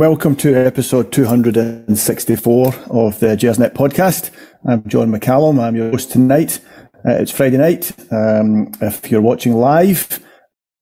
welcome to episode 264 of the Gersnet podcast. I'm John McCallum. I'm your host tonight. Uh, it's Friday night. Um, if you're watching live,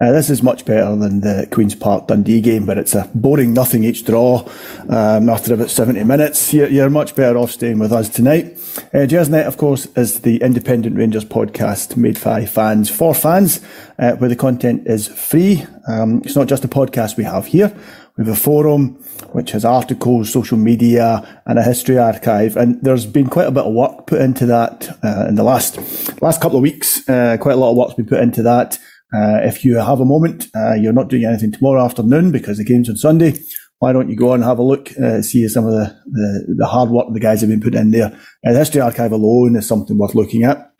uh, this is much better than the Queen's Park Dundee game, but it's a boring nothing each draw um, after about 70 minutes. You're, you're, much better off staying with us tonight. Uh, Gersnet, of course, is the independent Rangers podcast made by fans for fans, uh, where the content is free. Um, it's not just a podcast we have here. We have a forum which has articles, social media, and a history archive. And there's been quite a bit of work put into that uh, in the last last couple of weeks. Uh, quite a lot of work's been put into that. Uh, if you have a moment, uh, you're not doing anything tomorrow afternoon because the game's on Sunday. Why don't you go and have a look, uh, see some of the, the, the, hard work the guys have been putting in there. The History Archive alone is something worth looking at.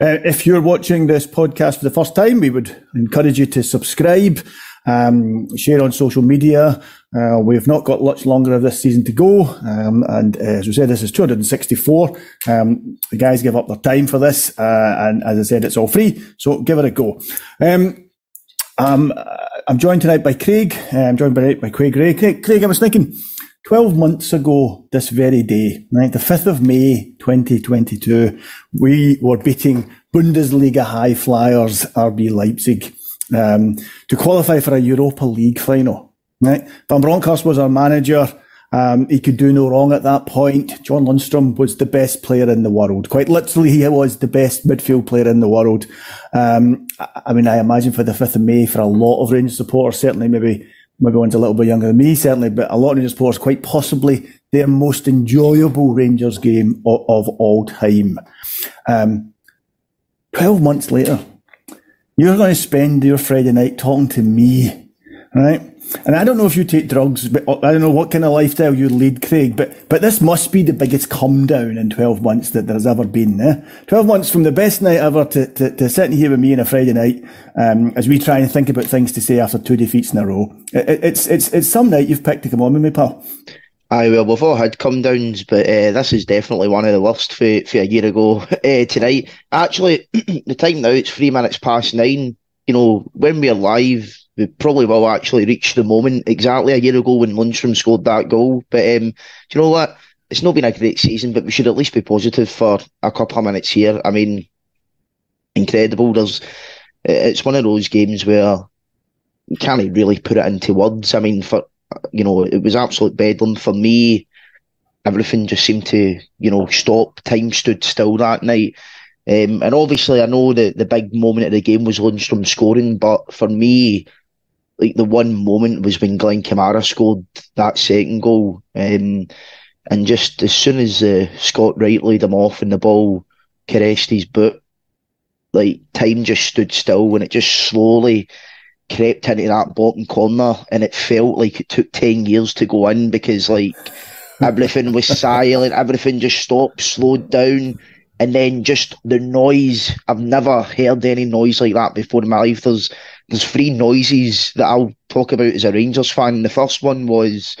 Uh, if you're watching this podcast for the first time, we would encourage you to subscribe, um, share on social media. Uh, we've not got much longer of this season to go. Um, and as we said, this is 264. Um, the guys give up their time for this. Uh, and as I said, it's all free. So give it a go. Um, um, I'm joined tonight by Craig. Uh, I'm joined by, by Craig Ray. Craig, Craig, I was thinking 12 months ago this very day, right, the 5th of May 2022, we were beating Bundesliga high flyers RB Leipzig um, to qualify for a Europa League final. Right? Van Bronckhorst was our manager. Um, he could do no wrong at that point. John Lundstram was the best player in the world. Quite literally, he was the best midfield player in the world. Um, I mean, I imagine for the 5th of May, for a lot of Rangers supporters, certainly maybe, maybe one's a little bit younger than me, certainly, but a lot of Rangers supporters, quite possibly their most enjoyable Rangers game of, of all time. Um, 12 months later, you're going to spend your Friday night talking to me, right? And I don't know if you take drugs, but I don't know what kind of lifestyle you lead, Craig, but, but this must be the biggest come down in 12 months that there's ever been. Eh? 12 months from the best night ever to, to, to sitting here with me on a Friday night, um, as we try and think about things to say after two defeats in a row. It, it's, it's, it's some night you've picked to come on with me, pal. Aye, well, we've all had come downs, but uh, this is definitely one of the worst for, for a year ago uh, tonight. Actually, the time now, it's three minutes past nine. You know, when we're live, we probably will actually reach the moment exactly a year ago when Lundstram scored that goal. But um, do you know what? It's not been a great season, but we should at least be positive for a couple of minutes here. I mean, incredible. There's, it's one of those games where you can't really put it into words. I mean, for you know, it was absolute bedlam for me. Everything just seemed to, you know, stop. Time stood still that night. Um, and obviously, I know that the big moment of the game was Lundstram scoring, but for me, like the one moment was when Glenn Kamara scored that second goal. Um, and just as soon as uh, Scott Wright laid him off and the ball caressed his boot, like time just stood still and it just slowly crept into that bottom corner and it felt like it took 10 years to go in because like everything was silent, everything just stopped, slowed down and then just the noise. I've never heard any noise like that before in my life. There's there's three noises that I'll talk about as a Rangers fan. The first one was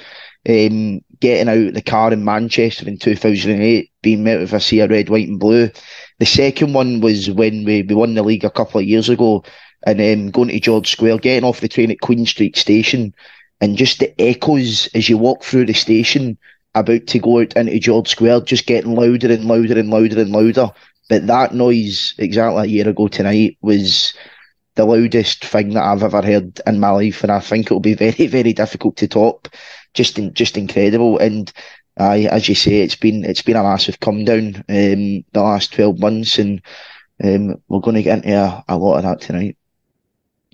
um, getting out of the car in Manchester in 2008, being met with a sea of red, white, and blue. The second one was when we, we won the league a couple of years ago and um, going to George Square, getting off the train at Queen Street Station, and just the echoes as you walk through the station about to go out into George Square, just getting louder and louder and louder and louder. But that noise exactly a year ago tonight was the loudest thing that I've ever heard in my life, and I think it'll be very, very difficult to top. Just, in, just incredible, and I, as you say, it's been it's been a massive come down um, the last twelve months, and um, we're going to get into a, a lot of that tonight.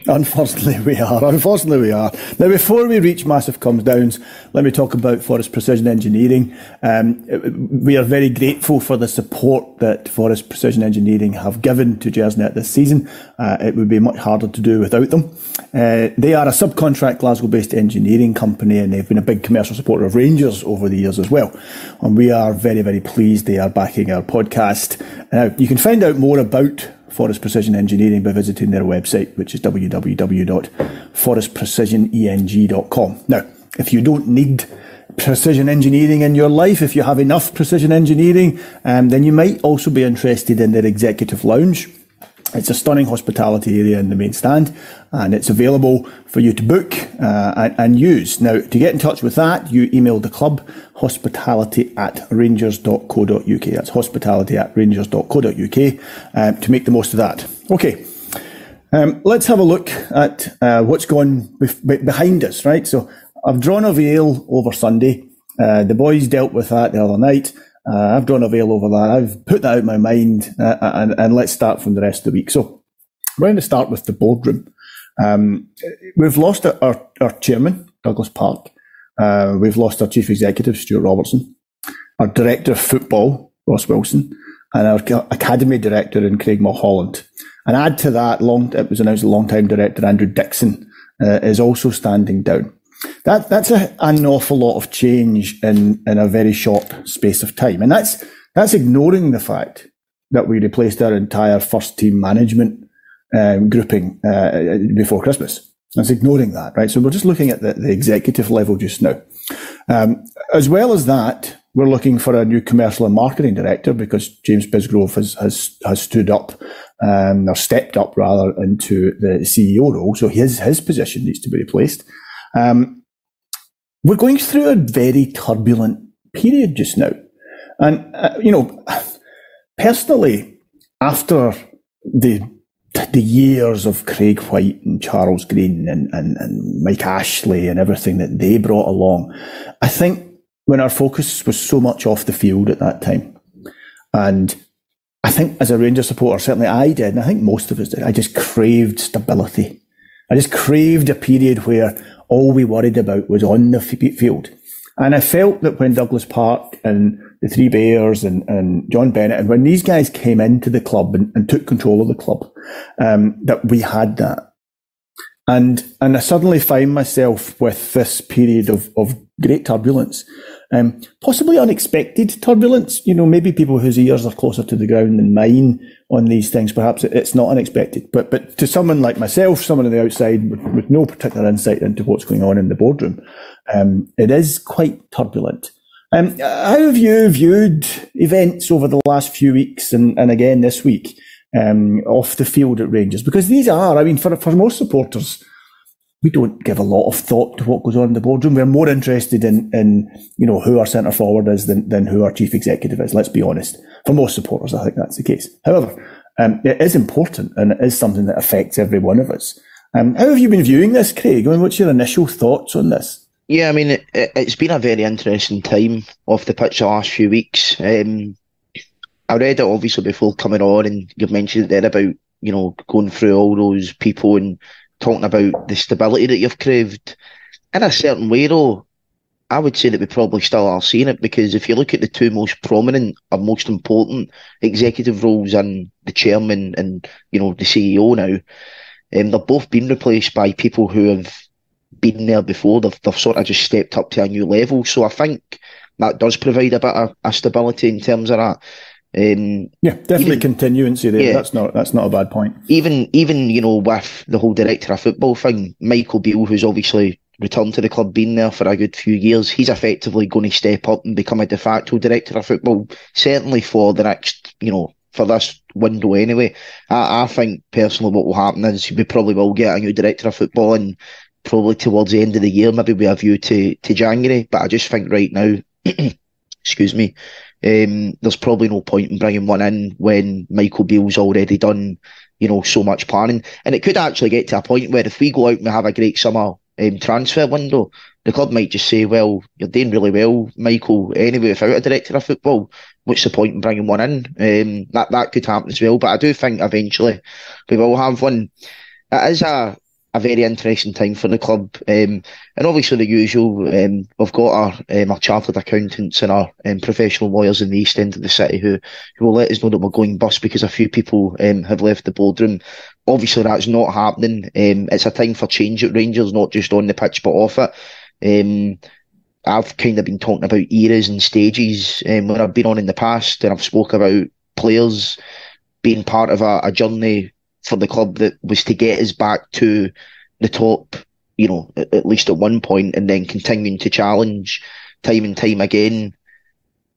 Unfortunately, we are. Unfortunately, we are. Now, before we reach massive comes downs, let me talk about Forrest Precision Engineering. Um, we are very grateful for the support that Forrest Precision Engineering have given to Gersnet this season. Uh, it would be much harder to do without them. Uh, they are a subcontract Glasgow-based engineering company, and they've been a big commercial supporter of Rangers over the years as well. And we are very, very pleased they are backing our podcast. Now, you can find out more about Forrest Precision Engineering by visiting their website, which is www.forestprecisioneng.com. Now, if you don't need precision engineering in your life, if you have enough precision engineering, um, then you might also be interested in their executive lounge. It's a stunning hospitality area in the main stand, and it's available for you to book uh, and, and, use. Now, to get in touch with that, you email the club hospitality at rangers.co.uk. That's hospitality at rangers.co.uk um, to make the most of that. Okay, um, let's have a look at uh, what's gone bef- behind us, right? So I've drawn a veil over Sunday. Uh, the boys dealt with that the other night. Uh, I've drawn a veil over that. I've put that out of my mind, uh, and, and, let's start from the rest of the week. So we're going to start with the boardroom. Um, we've lost our, our chairman, Douglas Park. Uh, we've lost our chief executive, Stuart Robertson, our director of football, Ross Wilson, and our academy director in Craig Mulholland. And add to that, long it was announced long-time director Andrew Dickson uh, is also standing down. That that's a, an awful lot of change in in a very short space of time, and that's that's ignoring the fact that we replaced our entire first team management um, grouping uh, before Christmas. That's ignoring that, right? So we're just looking at the, the executive level just now. Um, as well as that, we're looking for a new commercial and marketing director because James Bisgrove has has, has stood up um, or stepped up rather into the CEO role. So his his position needs to be replaced. Um, we're going through a very turbulent period just now, and uh, you know, personally, after the the years of Craig Whyte and Charles Green and, and, and Mike Ashley and everything that they brought along, I think when our focus was so much off the field at that time, and I think as a Ranger supporter, certainly I did, and I think most of us did, I just craved stability. I just craved a period where all we worried about was on the field. And I felt that when Douglas Park and the Three Bears and, and John Bennett, and when these guys came into the club and, and took control of the club, um, that we had that. And, and I suddenly find myself with this period of, of great turbulence, um, possibly unexpected turbulence. You know, maybe people whose ears are closer to the ground than mine on these things, perhaps it's not unexpected. But but to someone like myself, someone on the outside with, with no particular insight into what's going on in the boardroom, um, it is quite turbulent. Um, how have you viewed events over the last few weeks and, and again this week um, off the field at Rangers? Because these are, I mean, for for most supporters, we don't give a lot of thought to what goes on in the boardroom. We're more interested in, in you know, who our centre forward is than, than who our chief executive is. Let's be honest. For most supporters, I think that's the case. However, um, it is important and it is something that affects every one of us. Um, how have you been viewing this, Craig? I mean, what's your initial thoughts on this? Yeah, I mean, it, has been a very interesting time off the pitch the last few weeks. Um, I read it obviously before coming on, and you've mentioned there about you know going through all those people and talking about the stability that you've craved. In a certain way, though, I would say that we probably still are seeing it because if you look at the two most prominent or most important executive roles and the chairman and you know the CEO now, um, they've both been replaced by people who have been there before. They've, they've sort of just stepped up to a new level. So I think that does provide a bit of, of stability in terms of that. Um, yeah, definitely even, continuancy there. Yeah, that's not that's not a bad point. Even even you know with the whole director of football thing, Michael Beale, who's obviously returned to the club, been there for a good few years, he's effectively going to step up and become a de facto director of football. Certainly for the next, you know, for this window anyway. I, I think personally, what will happen is we probably will get a new director of football and probably towards the end of the year, maybe we have view to to January. But I just think right now, excuse me um, there's probably no point in bringing one in when Michael Beale's already done, you know, so much planning. And it could actually get to a point where if we go out and have a great summer um, transfer window, the club might just say, well, you're doing really well, Michael, anyway, without a director of football. What's the point in bringing one in? Um, that, that could happen as well. But I do think eventually we will have one. It is a, a very interesting time for the club. Um, and obviously the usual, um, we've got our, um, our chartered accountants and our um, professional lawyers in the east end of the city who, who will let us know that we're going bust because a few people um, have left the boardroom. Obviously that's not happening. Um, it's a time for change at Rangers, not just on the pitch but off it. I've kind of been talking about eras and stages when I've been on in the past, and I've spoke about players being part of a, a journey for the club that was to get us back to the top, you know, at, at least at one point, and then continuing to challenge time and time again.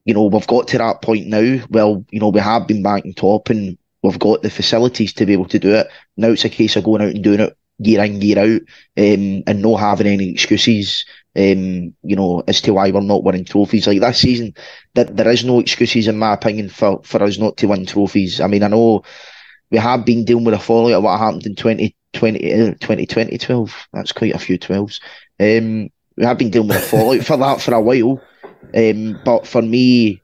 You know, we've got to that point now. Well, you know, we have been back in top, and we've got the facilities to be able to do it. Now it's a case of going out and doing it year in, year out, um, and not having any excuses, um, you know, as to why we're not winning trophies. Like this season, there, there is no excuses, in my opinion, for, for us not to win trophies. I mean, I know we have been dealing with a fallout of what happened in 2020, 2020 12. That's quite a few 12s. Um, we have been dealing with a fallout for that for a while. Um, but for me,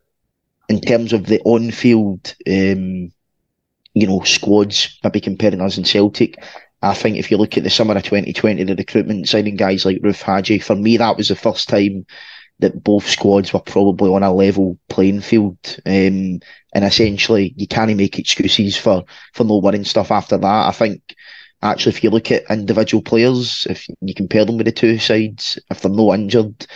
in terms of the on field, um, you know, squads, maybe comparing us and Celtic, I think if you look at the summer of 2020, the recruitment signing guys like Roofe Hagi, for me, that was the first time that both squads were probably on a level playing field. Um, and essentially, you can't make excuses for, for no winning stuff after that. I think actually, if you look at individual players, if you compare them with the two sides, if they're no injured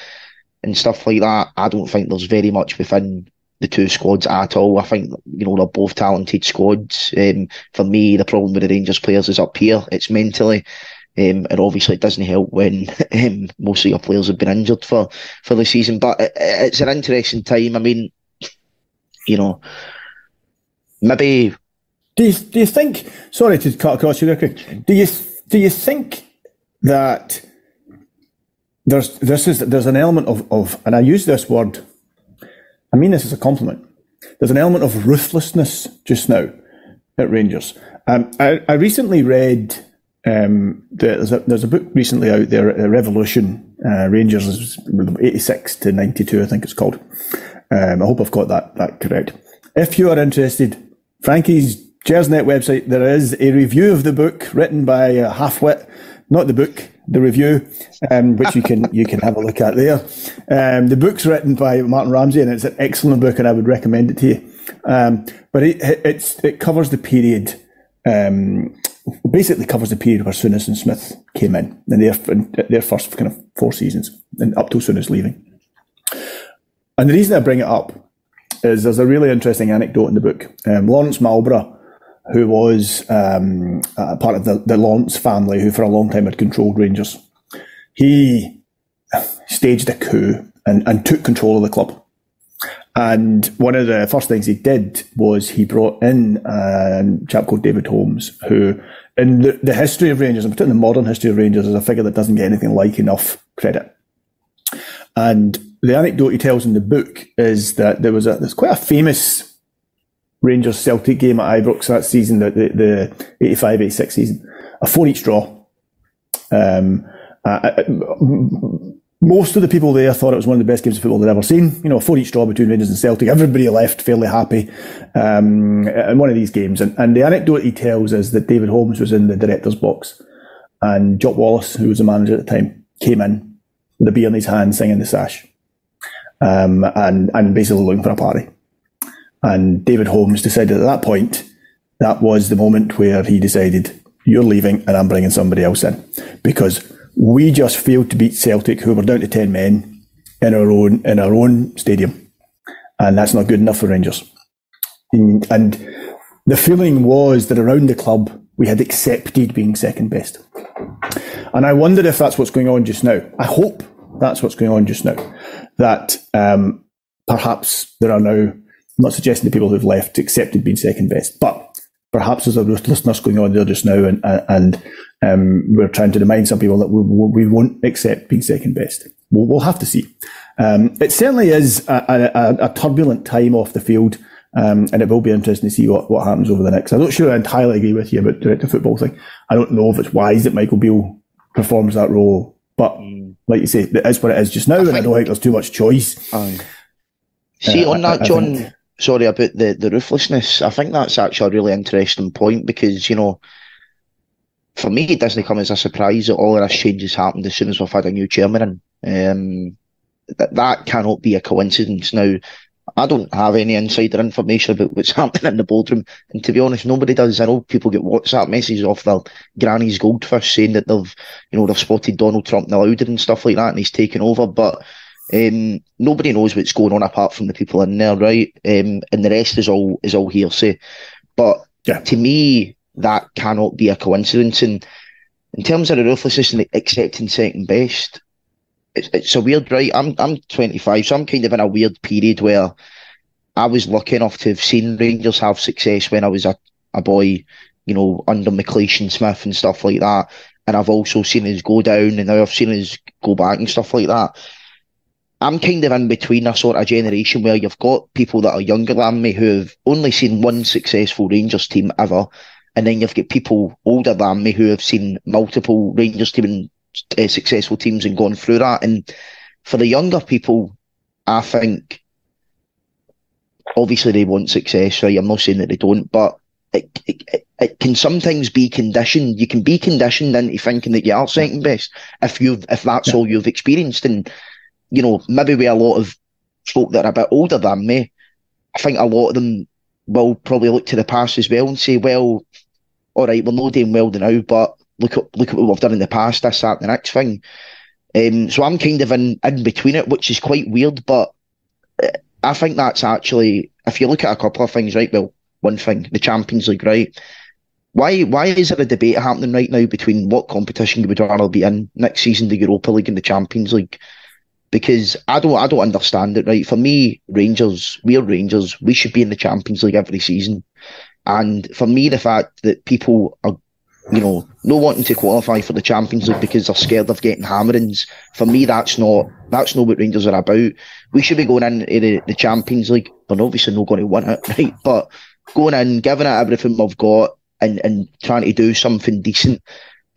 and stuff like that, I don't think there's very much within the two squads at all. I think you know they're both talented squads. Um, for me, the problem with the Rangers players is up here. It's mentally. Um, and obviously, it doesn't help when um, most of your players have been injured for, for the season. But it, it's an interesting time. I mean, you know, maybe. Do you, do you think? Sorry to cut across you, quick. Do you do you think that there's this is there's an element of, of and I use this word I mean this as a compliment. There's an element of ruthlessness just now at Rangers. Um, I, I, recently read um, there's, a, there's a book recently out there, a Revolution uh, Rangers, 86 to 92, I think it's called. Um, I hope I've got that, that correct. If you are interested, Frankie's Gersnet website, there is a review of the book written by uh, Halfwit, not the book, the review, um, which you can you can have a look at there. Um, the book's written by Martin Ramsey, and it's an excellent book, and I would recommend it to you. Um, but it it's it covers the period, um, basically covers the period where Souness and Smith came in, and their their first kind of four seasons, and up to Souness leaving. And the reason I bring it up is there's a really interesting anecdote in the book. Um, Lawrence Marlborough who was um, part of the, the Lawrence family, who for a long time had controlled Rangers. He staged a coup and, and took control of the club. And one of the first things he did was he brought in a chap called David Holmes, who, in the, the history of Rangers, and particularly the modern history of Rangers, is a figure that doesn't get anything like enough credit. And the anecdote he tells in the book is that there was a there's quite a famous Rangers Celtic game at Ibrox that season, the, the, the 85 86 season, a four each draw. Um, uh, uh, most of the people there thought it was one of the best games of football they'd ever seen. You know, a four each draw between Rangers and Celtic. Everybody left fairly happy um, in one of these games. And, and the anecdote he tells is that David Holmes was in the director's box and Jock Wallace, who was the manager at the time, came in with a beer in his hand singing the sash um, and, and basically looking for a party. And David Holmes decided at that point, that was the moment where he decided, you're leaving and I'm bringing somebody else in. Because we just failed to beat Celtic, who were down to 10 men in our own, in our own stadium. And that's not good enough for Rangers. And the feeling was that around the club, we had accepted being second best. And I wonder if that's what's going on just now. I hope that's what's going on just now. That um, perhaps there are now I'm not suggesting the people who've left accepted being second best, but perhaps there's a ruthlessness going on there just now, and and um, we're trying to remind some people that we, we won't accept being second best. We'll, we'll have to see. Um, it certainly is a, a, a, turbulent time off the field, um, and it will be interesting to see what, what happens over the next. I'm not sure I entirely agree with you about director football thing. I don't know if it's wise that Michael Beale performs that role, but. Like you say, it is what it is just now, I and I don't think there's too much choice. See, uh, on that, John, sorry about the, the ruthlessness. I think that's actually a really interesting point because, you know, for me, it doesn't come as a surprise that all of this changes happened as soon as we've had a new chairman in. Um, that, that cannot be a coincidence. Now, I don't have any insider information about what's happening in the boardroom. And to be honest, nobody does. I know people get WhatsApp messages off their granny's goldfish saying that they've, you know, they've spotted Donald Trump in the Louden and stuff like that and he's taken over. But um, nobody knows what's going on apart from the people in there, right? Um, and the rest is all is all hearsay. But yeah. to me, that cannot be a coincidence. And in terms of the ruthlessness and accepting second best, it's, it's a weird, right? I'm I'm 25, so I'm kind of in a weird period where I was lucky enough to have seen Rangers have success when I was a a boy, you know, under McLeish and Smith and stuff like that. And I've also seen us go down and now I've seen us go back and stuff like that. I'm kind of in between a sort of generation where you've got people that are younger than me who have only seen one successful Rangers team ever. And then you've got people older than me who have seen multiple Rangers team uh, successful teams and gone through that. And for the younger people, I think obviously they want success, right? I'm not saying that they don't, but it, it, it can sometimes be conditioned. You can be conditioned into thinking that you are second best if you've if that's yeah. all you've experienced. And you know, maybe with a lot of folk that are a bit older than me, I think a lot of them will probably look to the past as well and say, well, all right, we're not doing well now, but look at look at what we've done in the past, this, that, the next thing. Um, so I'm kind of in, in between it, which is quite weird, but uh, I think that's actually, if you look at a couple of things, right, well, one thing, the Champions League, right? Why why is there a debate happening right now between what competition you would rather be in next season, the Europa League and the Champions League? Because I don't I don't understand it, right? For me, Rangers, we're Rangers, we should be in the Champions League every season. And for me, the fact that people are you know, not wanting to qualify for the Champions League because they're scared of getting hammerings. For me, that's not that's not what Rangers are about. We should be going into the, the Champions League. We're obviously not going to win it, right? But going in, giving it everything we've got, and and trying to do something decent.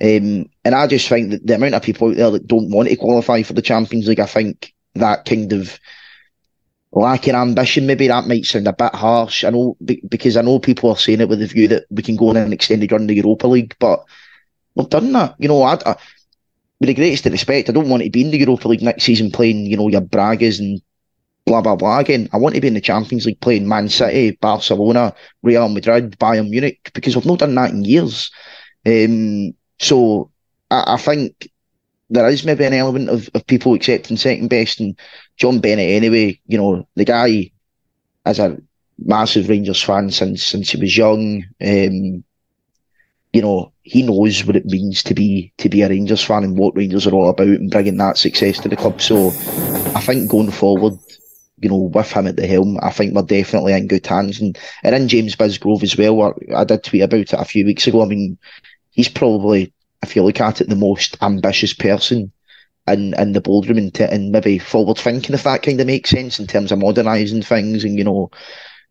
Um, and I just think that the amount of people out there that don't want to qualify for the Champions League, I think that kind of lacking ambition. Maybe that might sound a bit harsh. I know because I know people are saying it with the view that we can go on an extended run in the Europa League, but we've done that. You know, I, I, with the greatest respect, I don't want to be in the Europa League next season playing, you know, your Bragas and blah blah blah again. I want to be in the Champions League playing Man City, Barcelona, Real Madrid, Bayern Munich because we've not done that in years. Um, so I, I think there is maybe an element of, of people accepting second best and John Bennett anyway, you know, the guy as a massive Rangers fan since since he was young, um, you know, he knows what it means to be to be a Rangers fan and what Rangers are all about and bringing that success to the club. So I think going forward, you know, with him at the helm, I think we're definitely in good hands. And, and in James Bisgrove as well, I did tweet about it a few weeks ago. I mean, he's probably if you look at it, the most ambitious person in, in the boardroom and, t- and maybe forward thinking, if that kind of makes sense in terms of modernising things and, you know,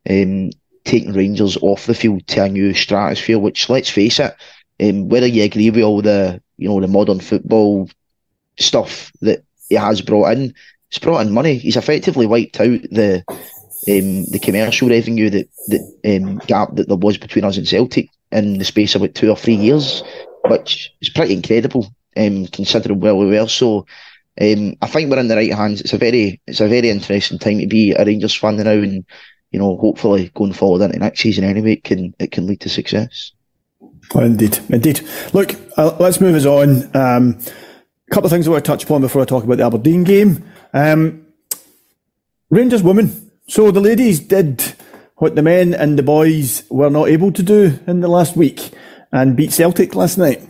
um, taking Rangers off the field to a new stratosphere, which let's face it, um, whether you agree with all the, you know, the modern football stuff that he has brought in, he's brought in money. He's effectively wiped out the um, the commercial revenue that that um, gap that there was between us and Celtic in the space of about two or three years which is pretty incredible um, considering where we were. So um, I think we're in the right hands. It's a very it's a very interesting time to be a Rangers fan now, and you know hopefully going forward into next season anyway, it can it can lead to success. Well, indeed, indeed. Look, uh, let's move us on. Um, a couple of things I want to touch upon before I talk about the Aberdeen game. Um, Rangers women. So the ladies did what the men and the boys were not able to do in the last week and beat Celtic last night.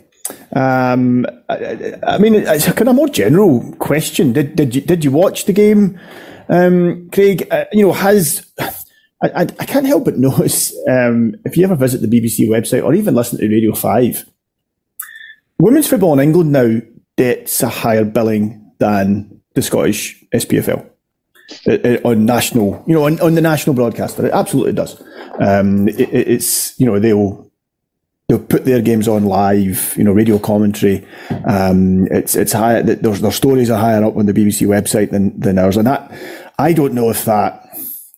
Um, I, I, mean, it's a kind of more general question. Did did you did you watch the game, um, Craig? Uh, you know, has I, I, can't help but notice um, if you ever visit the BBC website or even listen to Radio Five, women's football in England now gets a higher billing than the Scottish SPFL. Uh, uh, on national, you know, on, on the national broadcaster, it absolutely does. Um, it, it's you know they'll they'll put their games on live, you know, radio commentary. Um, it's it's higher. Their, their stories are higher up on the BBC website than than ours, and that I don't know if that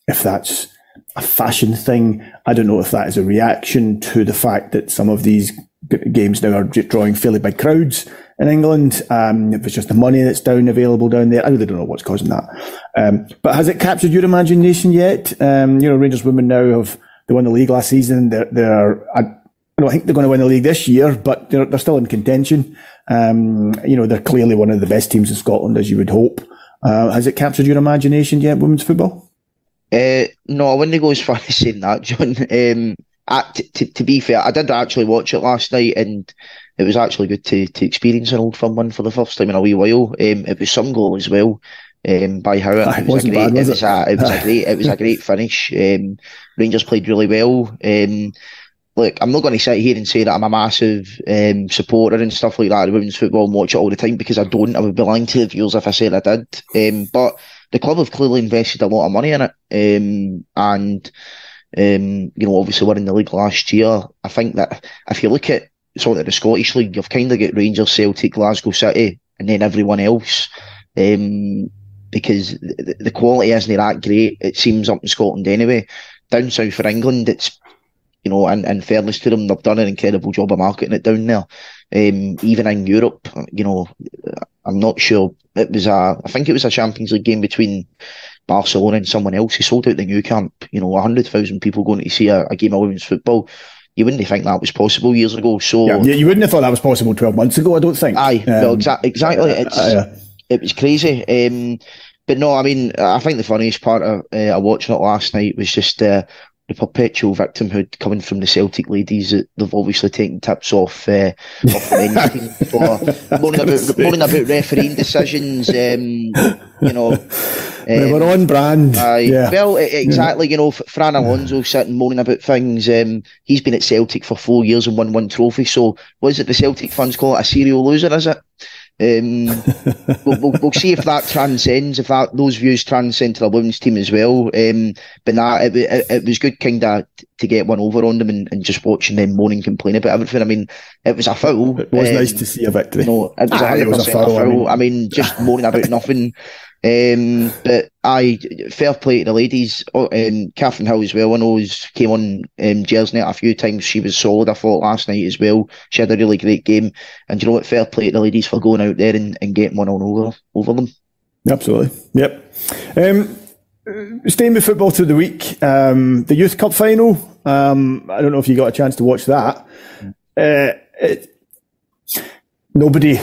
if that's a fashion thing. I don't know if that is a reaction to the fact that some of these g- games now are drawing fairly big crowds in England. Um, if it's just the money that's down available down there, I really don't know what's causing that. Um, but has it captured your imagination yet? Um, you know, Rangers women now have they won the league last season. They're, they're I don't think they're going to win the league this year, but they're, they're still in contention. Um, you know, they're clearly one of the best teams in Scotland, as you would hope. Uh, has it captured your imagination yet, women's football? Uh, no, I wouldn't go as far as saying that, John. Um, t- t- to be fair, I did actually watch it last night, and it was actually good to, to experience an old firm one for the first time in a wee while. Um, it was some goal as well. Um, by Howat, it was a great, bad, was it? Was a, it was a great, it was a great finish. Um, Rangers played really well. Um, look, I'm not going to sit here and say that I'm a massive um, supporter and stuff like that of women's football and watch it all the time because I don't. I would be lying to the viewers if I said I did. Um, but the club have clearly invested a lot of money in it, um, and um, you know, obviously we're in the league last year. I think that if you look at sort of the Scottish league, you've kind of got Rangers, Celtic, Glasgow City, and then everyone else. Um, because the, the quality isn't that great. It seems up in Scotland anyway. Down south for England, it's you know, and, and fairness to them, they've done an incredible job of marketing it down there. Um, even in Europe, you know, I'm not sure it was a, I think it was a Champions League game between Barcelona and someone else. He sold out the Nou Camp, you know, 100,000 people going to see a, a game of women's football you wouldn't think that was possible years ago. So yeah, you wouldn't have thought that was possible twelve months ago. I don't think. Aye, um, well, exa- exactly. It's uh, it was crazy. Um, but no, I mean, I think the funniest part of uh, watching it last night was just uh, the perpetual victimhood coming from the Celtic ladies that they've obviously taken tips off, uh, off men's team for moaning about, moaning about refereeing decisions. Um, you know, um, were on brand. Uh, yeah. Well, exactly. You know, Fran Alonso sitting moaning about things. Um, he's been at Celtic for four years and won one trophy. So, was it the Celtic fans call it a serial loser? Is it? Um, we'll, we'll, we'll, see if that transcends, if that those views transcend to the women's team as well. Um, but nah, it, it, it was good kind of to get one over on them and, and just watching them moan and complain about everything. I mean, it was a foul. It was um, nice to see a victory. You know, it was, ah, it was a foul. A foul. I, mean, I mean, just moaning about nothing. Um, but I fair play to the ladies. Oh, um, Kathryn Hill as well. I know came on um, Gersnet a few times. She was solid. I thought last night as well. She had a really great game. And you know what? Fair play to the ladies for going out there and, and getting one on over over them. Absolutely. Yep. Um, staying with football through the week, um, the Youth Cup final. Um, I don't know if you got a chance to watch that. Uh, it, nobody,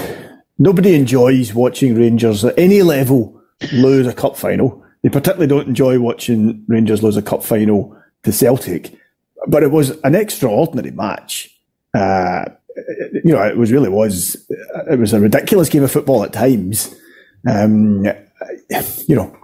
nobody enjoys watching Rangers at any level lose a cup final. They particularly don't enjoy watching Rangers lose a cup final to Celtic, but it was an extraordinary match. Uh, you know, it was really was. It was a ridiculous game of football at times. Um, you know,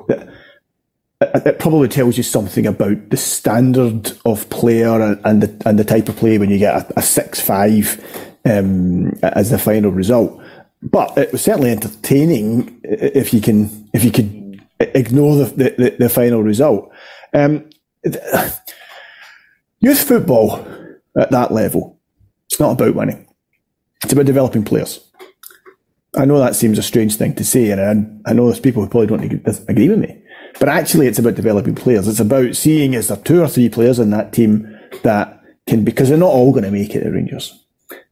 it, probably tells you something about the standard of player and, and the and the type of play when you get a, a six five um, as the final result but it was certainly entertaining if you can if you could ignore the the, the final result. Um, youth football at that level, it's not about winning. It's about developing players. I know that seems a strange thing to say, and I, I know there's people who probably don't agree with me. But actually, it's about developing players. It's about seeing is there two or three players in that team that can, because they're not all going to make it at Rangers.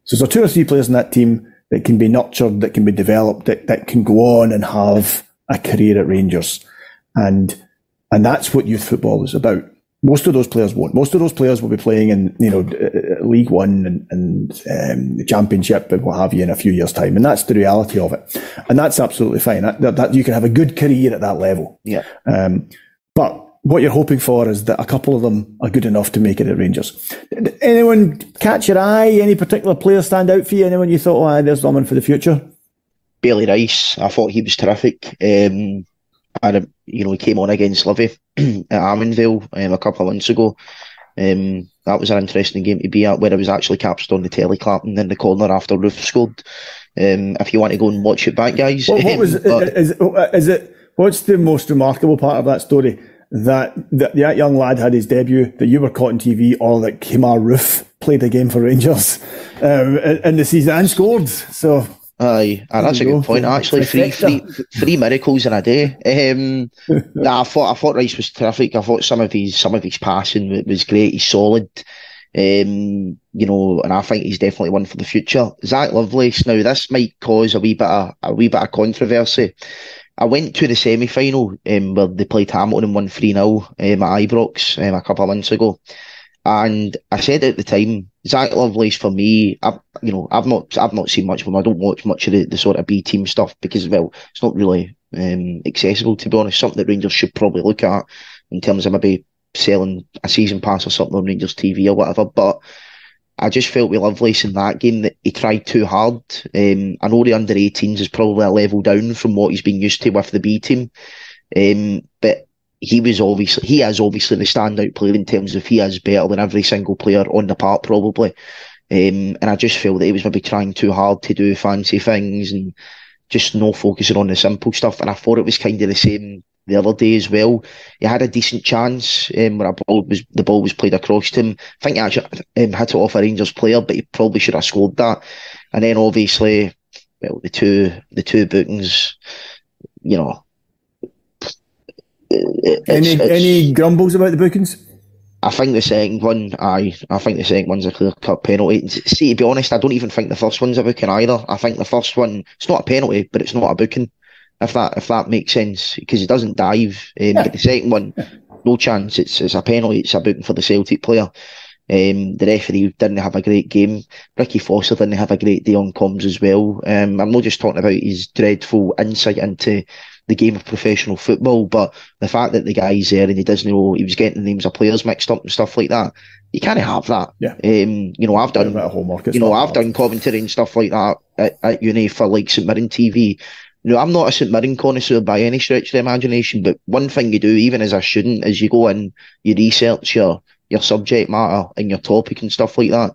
So is there two or three players in that team that can be nurtured, that can be developed, that, that can go on and have a career at Rangers. And, and that's what youth football is about. Most of those players won't. Most of those players will be playing in, you know, uh, League One and, and um, the Championship and what have you in a few years' time. And that's the reality of it. And that's absolutely fine. That, that, that you can have a good career at that level. Yeah. Um, but what you're hoping for is that a couple of them are good enough to make it at Rangers. Did anyone catch your eye? Any particular player stand out for you? Anyone you thought, oh, there's someone for the future? Bailey Rice, I thought he was terrific. Um, and you know, he came on against Livy at Almondvale um, a couple of months ago. Um, that was an interesting game to be at, where I was actually captured on the telly clapping in the corner after Roofe scored. Um, if you want to go and watch it back, guys. What, what was um, but, is, is it? What's the most remarkable part of that story? that, that that young lad had his debut, that you were caught on TV, or that Kemar Roofe played a game for Rangers um, in the season and scored. So Aye, and that's a good point. Actually, three, three, three miracles in a day. Um, nah, I thought I thought Rice was terrific. I thought some of his some of his passing was great. He's solid. Um, you know, and I think he's definitely one for the future. Zach Lovelace. Now, this might cause a wee bit of a wee bit of controversy. I went to the semi final um, where they played Hamilton and won 3 0 um, at Ibrox um, a couple of months ago. And I said at the time, Zach Lovelace for me, I've, you know, I've not, I've not seen much of him. I don't watch much of the, the sort of B team stuff because, well, it's not really um, accessible to be honest. Something that Rangers should probably look at in terms of maybe selling a season pass or something on Rangers TV or whatever. But I just felt with Lovelace in that game that he tried too hard. Um, I know the under 18s is probably a level down from what he's been used to with the B team. Um, but he was obviously he is obviously the standout player in terms of he is better than every single player on the park probably. Um, and I just feel that he was maybe trying too hard to do fancy things and just no focusing on the simple stuff. And I thought it was kind of the same the other day as well. He had a decent chance um, where ball was the ball was played across to him. I think he actually um, had to off a Rangers player, but he probably should have scored that. And then obviously, well, the two the two bookings, you know. It's, any it's, any grumbles about the bookings? I think the second one, I I think the second one's a clear cut penalty. See, to be honest, I don't even think the first one's a booking either. I think the first one, it's not a penalty, but it's not a booking. If that if that makes sense, because it doesn't dive. Um, yeah. But the second one, no chance. It's it's a penalty. It's a booking for the Celtic player. Um, the referee didn't have a great game. Ricky Foster didn't have a great day on comms as well. Um, I'm not just talking about his dreadful insight into the game of professional football, but the fact that the guy's there and he doesn't know he was getting the names of players mixed up and stuff like that, you can't have that. Yeah. Um, you know, I've done homework. You know, I've done commentary and stuff like that at, at uni for like St Mirren TV. You know, I'm not a St Mirren connoisseur by any stretch of the imagination, but one thing you do, even as a student, is you go in, you research your your subject matter and your topic and stuff like that.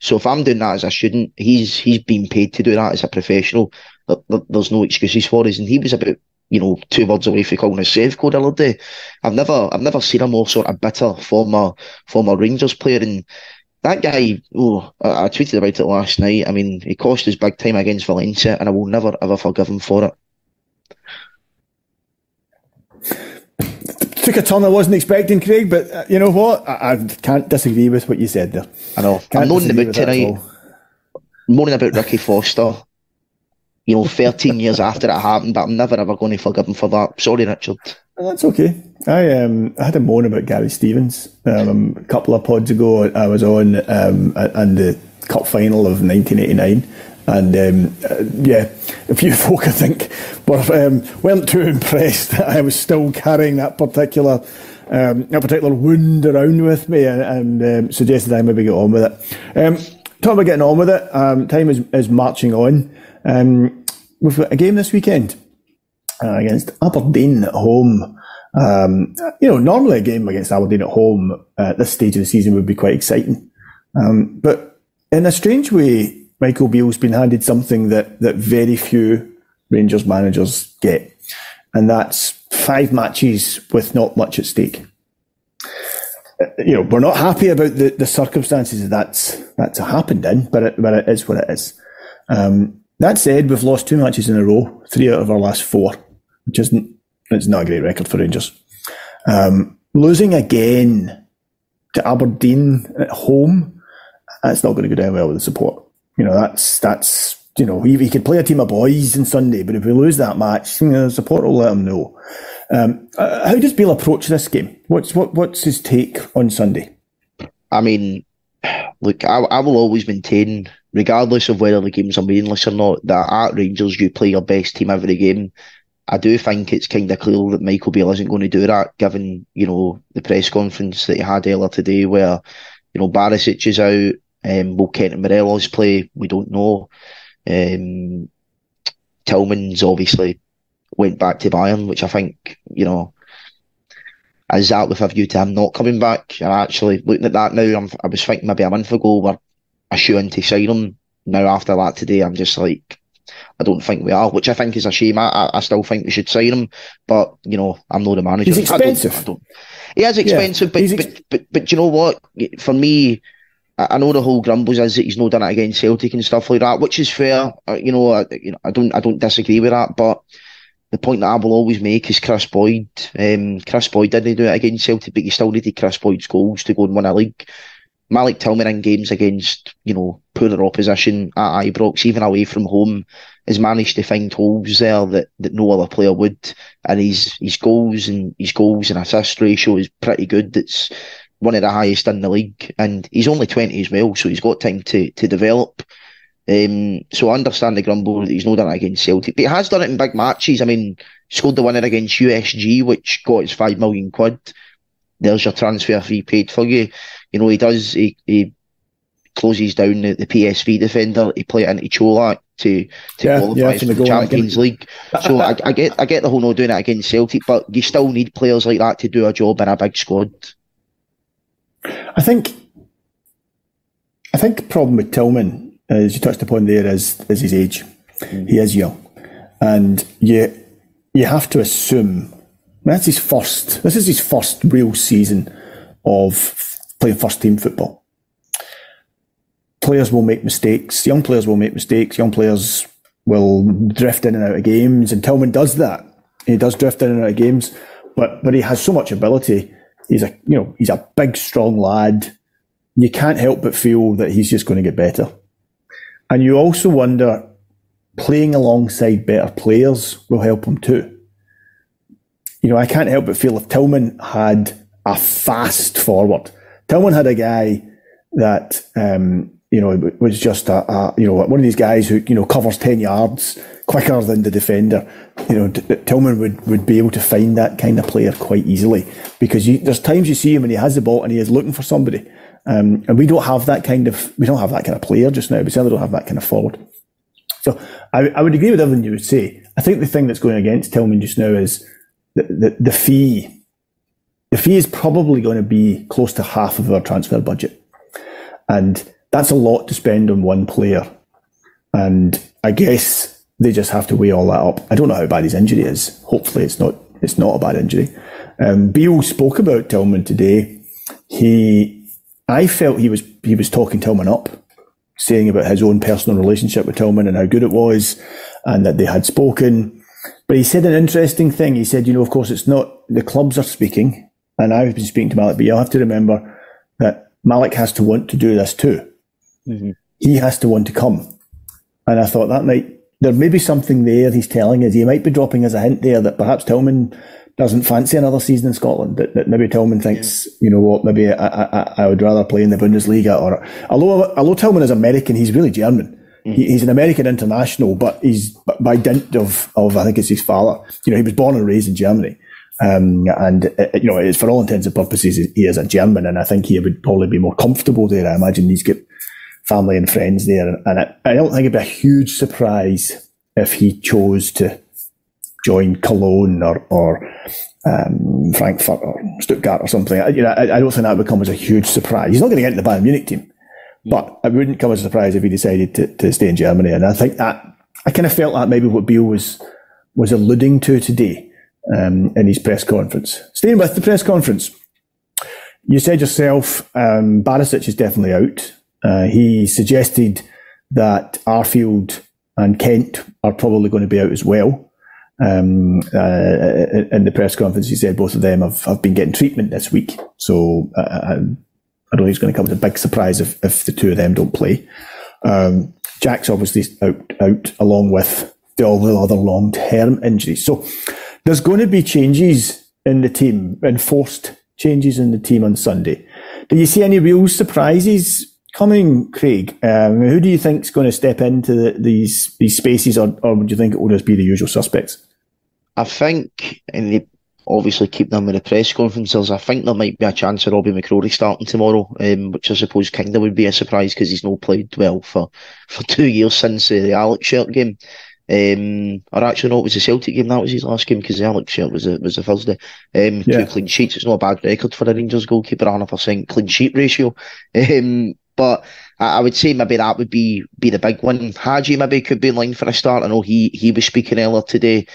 So if I'm doing that as a student, he's he's being paid to do that as a professional. There's no excuses for us, and he was about you know, two words away from calling a save code the other day. I've never, I've never seen a more sort of bitter former, former Rangers player. And that guy, oh, I, I tweeted about it last night. I mean, he cost us big time against Valencia, and I will never ever forgive him for it. Took a turn I wasn't expecting, Craig, but uh, you know what? I, I, can't disagree with what you said there. I know. Can't I'm moaning about tonight. Moaning about Ricky Foster you know, 13 years after it happened, but I'm never ever going to forgive him for that. Sorry, Richard. That's okay. I um I had a moan about Gary Stevens um, a couple of pods ago. I was on um and the cup final of 1989. And um, uh, yeah, a few folk I think were um, weren't too impressed that I was still carrying that particular um, a particular wound around with me, and, and um, suggested I maybe get on with it. Um, talking about getting on with it, um, time is, is marching on. Um, we've got a game this weekend uh, against Aberdeen at home. Um, you know, normally a game against Aberdeen at home at this stage of the season would be quite exciting. Um, but in a strange way, Michael Beale's been handed something that, that very few Rangers managers get. And that's five matches with not much at stake. Uh, you know, we're not happy about the, the circumstances that's that's happened in, but it, but it is what it is. Um, that said, we've lost two matches in a row, three out of our last four, which isn't it's not a great record for Rangers. Um, losing again to Aberdeen at home, that's not going to go down well with the support. You know, that's that's you know, he, he could play a team of boys on Sunday, but if we lose that match, you know, the support will let him know. Um, uh, how does Beale approach this game? What's what what's his take on Sunday? I mean, look, I, I will always maintain regardless of whether the games are meaningless or not, that at Rangers you play your best team every game. I do think it's kind of clear that Michael Beale isn't going to do that, given you know the press conference that he had earlier today, where you know Barisic is out, um, will Kenton Morelos play? We don't know. Um, Tillman's obviously went back to Bayern, which I think you know is that with a view to him not coming back. And actually looking at that now, I'm, i was thinking maybe a month ago we're assuring to sign him. Now after that today, I'm just like, I don't think we are, which I think is a shame. I, I still think we should sign him, but you know, I'm not the manager. He's expensive. I don't, I don't, he is expensive, yeah, but, ex- but, but but you know what? For me, I know the whole grumbles is that he's not done it against Celtic and stuff like that, which is fair. Uh, you know, I, you know, I don't I don't disagree with that, but the point that I will always make is Kris Boyd. Um, Kris Boyd didn't do it against Celtic, but you still needed Kris Boyd's goals to go and win a league. Malik Tillman in games against, you know, poorer opposition at Ibrox, even away from home, has managed to find holes there that, that no other player would. And his his goals and his goals and assist ratio is pretty good. It's one of the highest in the league. And he's only twenty as well, so he's got time to to develop. Um, so I understand the grumble that he's not done it against Celtic, but he has done it in big matches. I mean, scored the winner against USG, which got his five million quid. There's your transfer fee paid for you. You know, he does, he, he closes down the, the PSV defender, he play it into Čolak to to Yeah, qualify yeah, for the Champions League. So I, I get I get the whole no doing it against Celtic, but you still need players like that to do a job in a big squad. I think I think the problem with Tillman, uh, as you touched upon there, is is his age. Mm. He is young, and you you have to assume that's his first. This is his first real season of playing first team football. Players will make mistakes. Young players will make mistakes. Young players will drift in and out of games, and Tillman does that. He does drift in and out of games, but but he has so much ability. He's a you know he's a big, strong lad. You can't help but feel that he's just going to get better, and you also wonder playing alongside better players will help him too. You know, I can't help but feel if Tillman had a fast forward, Tillman had a guy that um, you know was just a, a you know one of these guys who you know covers ten yards quicker than the defender. You know, Tillman would, would be able to find that kind of player quite easily because you, there's times you see him and he has the ball and he is looking for somebody, um, and we don't have that kind of we don't have that kind of player just now. We certainly don't have that kind of forward. So I, I would agree with everything you would say. I think the thing that's going against Tillman just now is the, the, the fee. The fee is probably going to be close to half of our transfer budget. And that's a lot to spend on one player. And I guess they just have to weigh all that up. I don't know how bad his injury is. Hopefully it's not it's not a bad injury. Um, spoke about Tillman today. He I felt he was he was talking Tillman up saying about his own personal relationship with Tillman and how good it was and that they had spoken. But he said an interesting thing. He said, you know, of course, it's not the clubs are speaking, and I've been speaking to Malik, but you have to remember that Malik has to want to do this too. Mm-hmm. He has to want to come. And I thought that might, there may be something there he's telling us. He might be dropping us a hint there that perhaps Tillman doesn't fancy another season in Scotland. That, that maybe Tillman thinks, you know what, maybe I, I, I would rather play in the Bundesliga. Or although although Tillman is American, he's really German. He, he's an American international, but he's by dint of of I think it's his father. You know, he was born and raised in Germany. Um, and uh, you know, for all intents and purposes, he is a German, and I think he would probably be more comfortable there. I imagine he's got family and friends there, and I, I don't think it'd be a huge surprise if he chose to join Cologne or, or um, Frankfurt or Stuttgart or something. I, you know, I, I don't think that would come as a huge surprise. He's not going to get into the Bayern Munich team, but it wouldn't come as a surprise if he decided to, to stay in Germany. And I think that I kind of felt that maybe what Beale was was alluding to today um, in his press conference. Staying with the press conference, you said yourself, um, Barisic is definitely out. Uh, he suggested that Arfield and Kent are probably going to be out as well. Um, uh, in the press conference, he said both of them have, have been getting treatment this week. So uh, I, don't think it's going to come as a big surprise if, if the two of them don't play. Um, Jack's obviously out, out along with the, all the other long term injuries. So there's going to be changes in the team, enforced changes in the team on Sunday. Do you see any real surprises coming, Craig? Um, who do you think is going to step into the, these these spaces, or, or would you think it will just be the usual suspects? I think, and they obviously keep them in the press conferences. I think there might be a chance of Robby McCrorie starting tomorrow, um, which I suppose kind of would be a surprise because he's not played well for, for two years since uh, the Alashkert game. Um, or actually, no, it was the Celtic game. That was his last game because the Alashkert was a, was a Thursday. Um, Yeah. Two clean sheets. It's not a bad record for a Rangers goalkeeper. 100% clean sheet ratio. Um, but I, I would say maybe that would be be the big one. Hagi maybe could be in line for a start. I know he he was speaking earlier today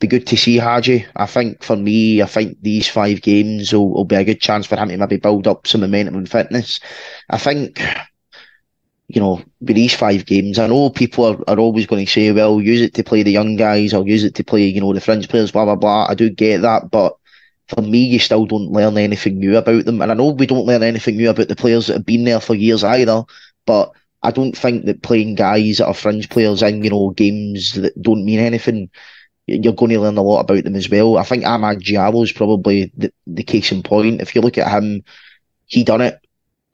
be good to see Hagi. I think for me, I think these five games will, will be a good chance for him to maybe build up some momentum and fitness. I think, you know, with these five games, I know people are, are always going to say, well, use it to play the young guys or use it to play, you know, the fringe players, blah, blah, blah. I do get that, but for me, you still don't learn anything new about them. And I know we don't learn anything new about the players that have been there for years either, but I don't think that playing guys that are fringe players in, you know, games that don't mean anything you're going to learn a lot about them as well. I think Amad Diallo is probably the, the case in point. If you look at him, he done it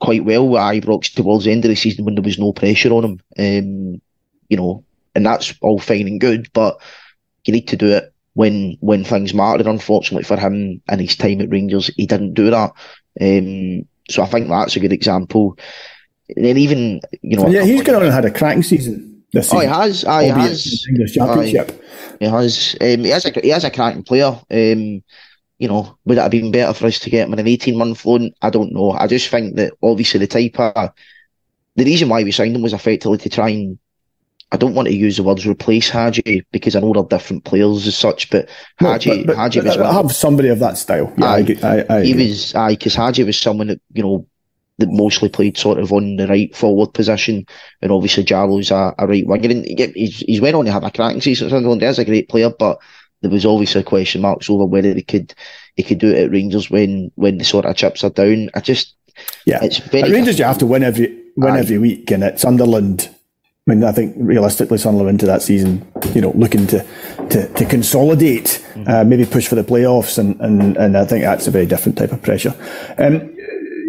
quite well with Ibrox towards the end of the season when there was no pressure on him. Um, you know, and that's all fine and good, but you need to do it when when things matter. And unfortunately for him and his time at Rangers, he didn't do that. Um, so I think that's a good example. then even you know, yeah, he's gone on and had a cracking season this. Oh, he has. Oh, he has. English Championship. Aye, he has. Um, he has a he has a cracking player. Um, you know, would it have been better for us to get him in an eighteen month loan? I don't know. I just think that obviously the type of the reason why we signed him was effectively to try and I don't want to use the words replace Hagi because I know they're different players as such, but no, but, but, Hagi was one. have somebody of that style. Yeah, aye, I, I, I he was aye because Hagi was someone that you know that mostly played sort of on the right forward position, and obviously Diallo's a, a right winger. And he's, he's went on to have a cracking season. Sunderland is a great player, but there was obviously a question marks over whether he could he could do it at Rangers when when the sort of chips are down. I just yeah, it's very at Rangers you have to win every win every week, and at Sunderland. I mean, I think realistically, Sunderland into that season, you know, looking to to, to consolidate, uh, maybe push for the playoffs, and, and and I think that's a very different type of pressure. Um,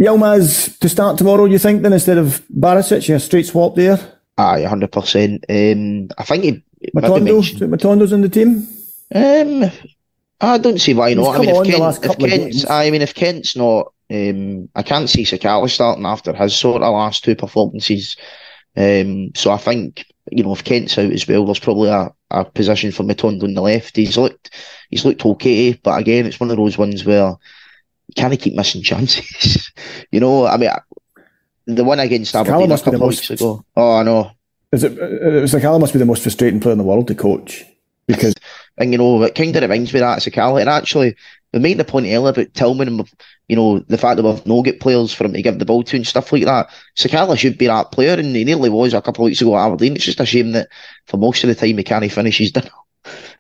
Yilmaz to start tomorrow, you think? Then instead of Barisic, a straight swap there. aye, hundred percent. Um, I think he Matondo, Matondo's in the team. Um, I don't see why not. I mean, if, Kent, if Kent's. I mean, if Kent's not, um, I can't see Sakala starting after his sort of last two performances. Um, so I think you know if Kent's out as well, there's probably a, a position for Matondo on the left. He's looked, he's looked okay, but again, it's one of those ones where can't keep missing chances. you know, I mean, I- the one against Aberdeen a must the couple of most- weeks ago. Oh, I know. Is it? Uh, Sakala must be the most frustrating player in the world to coach because And you know, it kind of reminds me of that Sakala. And actually, we made the point earlier about Tillman and you know the fact that we've no get players for him to give the ball to and stuff like that. Sakala should be that player, and he nearly was a couple of weeks ago at Aberdeen. It's just a shame that for most of the time he can't finish his dinner.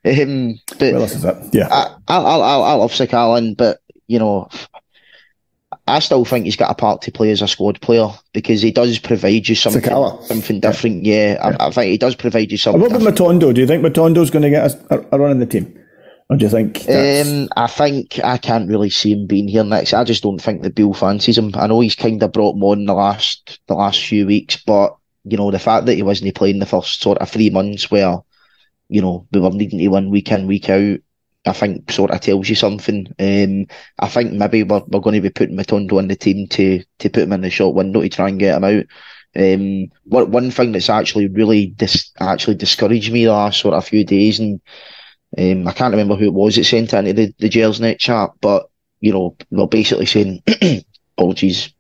Um, but well, this is it. Yeah, I, I, I, I I love Sakala, but you know, I still think he's got a part to play as a squad player because he does provide you something, something different. Yeah, I, I think he does provide you something. what about. Matondo? Do you think Matondo's going to get a, a run in the team, or do you think? Um, I think I can't really see him being here next. I just don't think the Beale fancies him. I know he's kind of brought him on the last the last few weeks, but you know the fact that he wasn't playing the first sort of three months where you know we were needing to win week in week out. I think sort of tells you something. Um, I think maybe we're, we're going to be putting Matondo in the team to to put him in the short window to try and get him out. Um, one one thing that's actually really dis- actually discouraged me the last sort of few days, and um, I can't remember who it was that sent into the, the Gersnet chat, but you know, they're basically saying, apologies,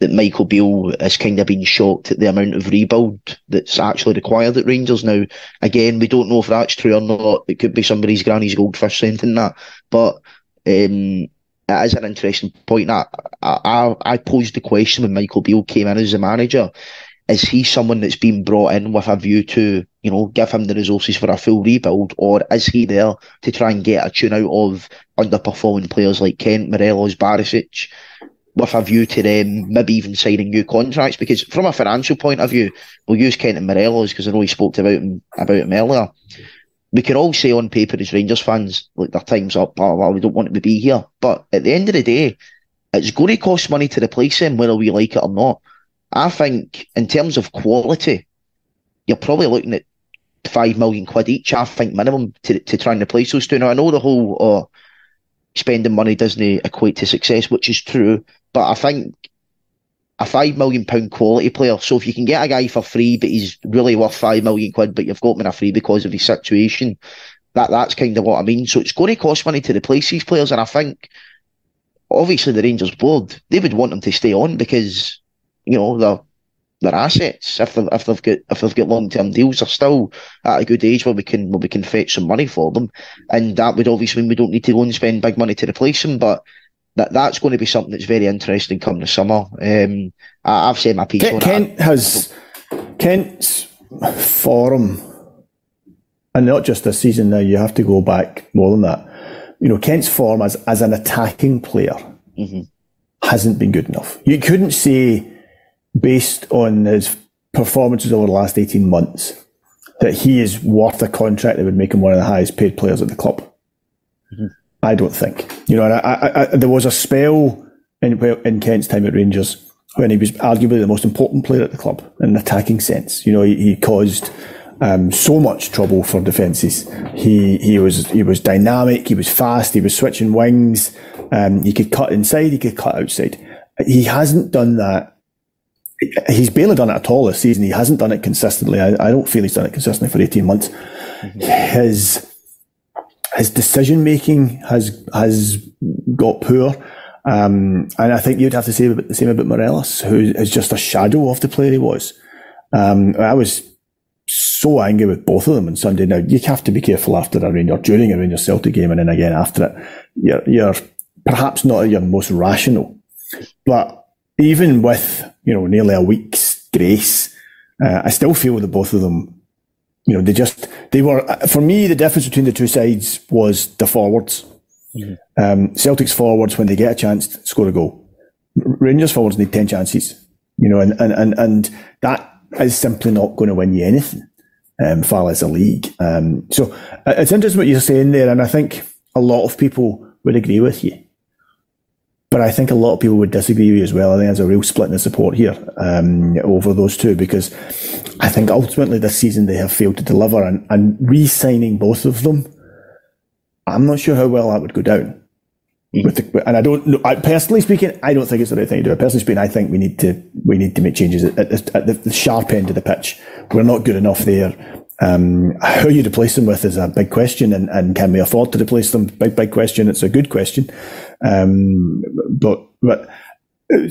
that Michael Beale has kind of been shocked at the amount of rebuild that's actually required at Rangers now. Again, we don't know if that's true or not. It could be somebody's granny's goldfish sending that, but um, it is an interesting point. I, I I posed the question when Michael Beale came in as the manager: Is he someone that's been brought in with a view to you know give him the resources for a full rebuild, or is he there to try and get a tune out of underperforming players like Kent, Morelos, Barisic? With a view to them maybe even signing new contracts. Because from a financial point of view, we'll use Kent and Morelos because I know he spoke about him about him earlier. We can all say on paper as Rangers fans, like their time's up, blah, blah, we don't want to be here. But at the end of the day, it's going to cost money to replace him, whether we like it or not. I think in terms of quality, you're probably looking at five million quid each, I think minimum to to try and replace those two. Now I know the whole uh, spending money doesn't equate to success, which is true. But I think a five million pound quality player. So if you can get a guy for free, but he's really worth five million quid, but you've got him in a free because of his situation, that that's kind of what I mean. So it's going to cost money to replace these players, and I think obviously the Rangers board they would want them to stay on because you know they're their assets. If they've if they've got if they've got long term deals, they're still at a good age where we can where we can fetch some money for them, and that would obviously mean we don't need to go and spend big money to replace them. But that that's going to be something that's very interesting come the summer. Um, I, I've said my piece on Kent. Kent has Kent's form, and not just this season. Now you have to go back more than that. You know, Kent's form as as an attacking player Mhm. hasn't been good enough. You couldn't say, based on his performances over the last eighteen months, that he is worth a contract that would make him one of the highest paid players at the club. I don't think. You know, and I, I, there was a spell in in Kent's time at Rangers when he was arguably the most important player at the club in an attacking sense. You know, he, he caused um, so much trouble for defences. He he was he was dynamic. He was fast. He was switching wings. Um, he could cut inside. He could cut outside. He hasn't done that he's barely done it at all this season. He hasn't done it consistently. I, I don't feel he's done it consistently for 18 months. Mm-hmm. His his decision making has has got poor. Um, and I think you'd have to say the same about Morelos, who is just a shadow of the player he was. Um, I was so angry with both of them on Sunday. Now you have to be careful after a Rangers during a Rangers Celtic game and then again after it. You're, you're perhaps not your most rational, but even with you know nearly a week's grace, uh, I still feel that both of them, you know, they just they were for me the difference between the two sides was the forwards. Mm-hmm. Um, Celtic's forwards when they get a chance score a goal. Rangers forwards need ten chances, you know, and and and, and that is simply not going to win you anything, um, far as a league. Um, so uh, it's interesting what you're saying there, and I think a lot of people would agree with you. But I think a lot of people would disagree with you as well. I think there's a real split in the support here um, over those two because I think ultimately this season they have failed to deliver and, and re-signing both of them, I'm not sure how well that would go down. The, and I don't know. I, personally speaking, I don't think it's the right thing to do. Personally speaking, I think we need to we need to make changes at, at, at the, the, sharp end of the pitch. We're not good enough there. Um, how you replace them with is a big question, and, and can we afford to replace them? Big big question. It's a good question. Um, but but